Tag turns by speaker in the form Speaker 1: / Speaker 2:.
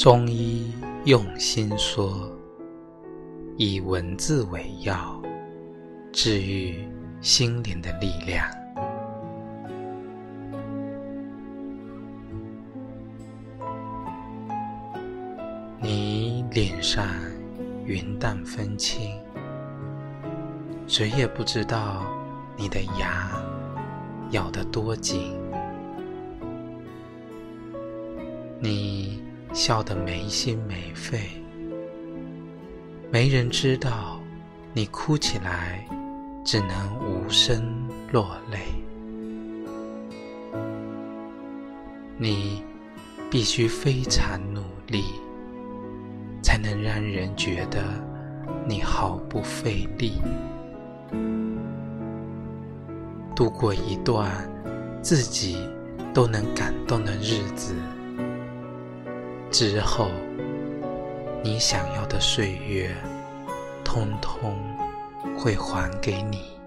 Speaker 1: 中医用心说，以文字为药，治愈心灵的力量。你脸上云淡风轻，谁也不知道你的牙咬得多紧。你。笑得没心没肺，没人知道你哭起来只能无声落泪。你必须非常努力，才能让人觉得你毫不费力，度过一段自己都能感动的日子。之后，你想要的岁月，通通会还给你。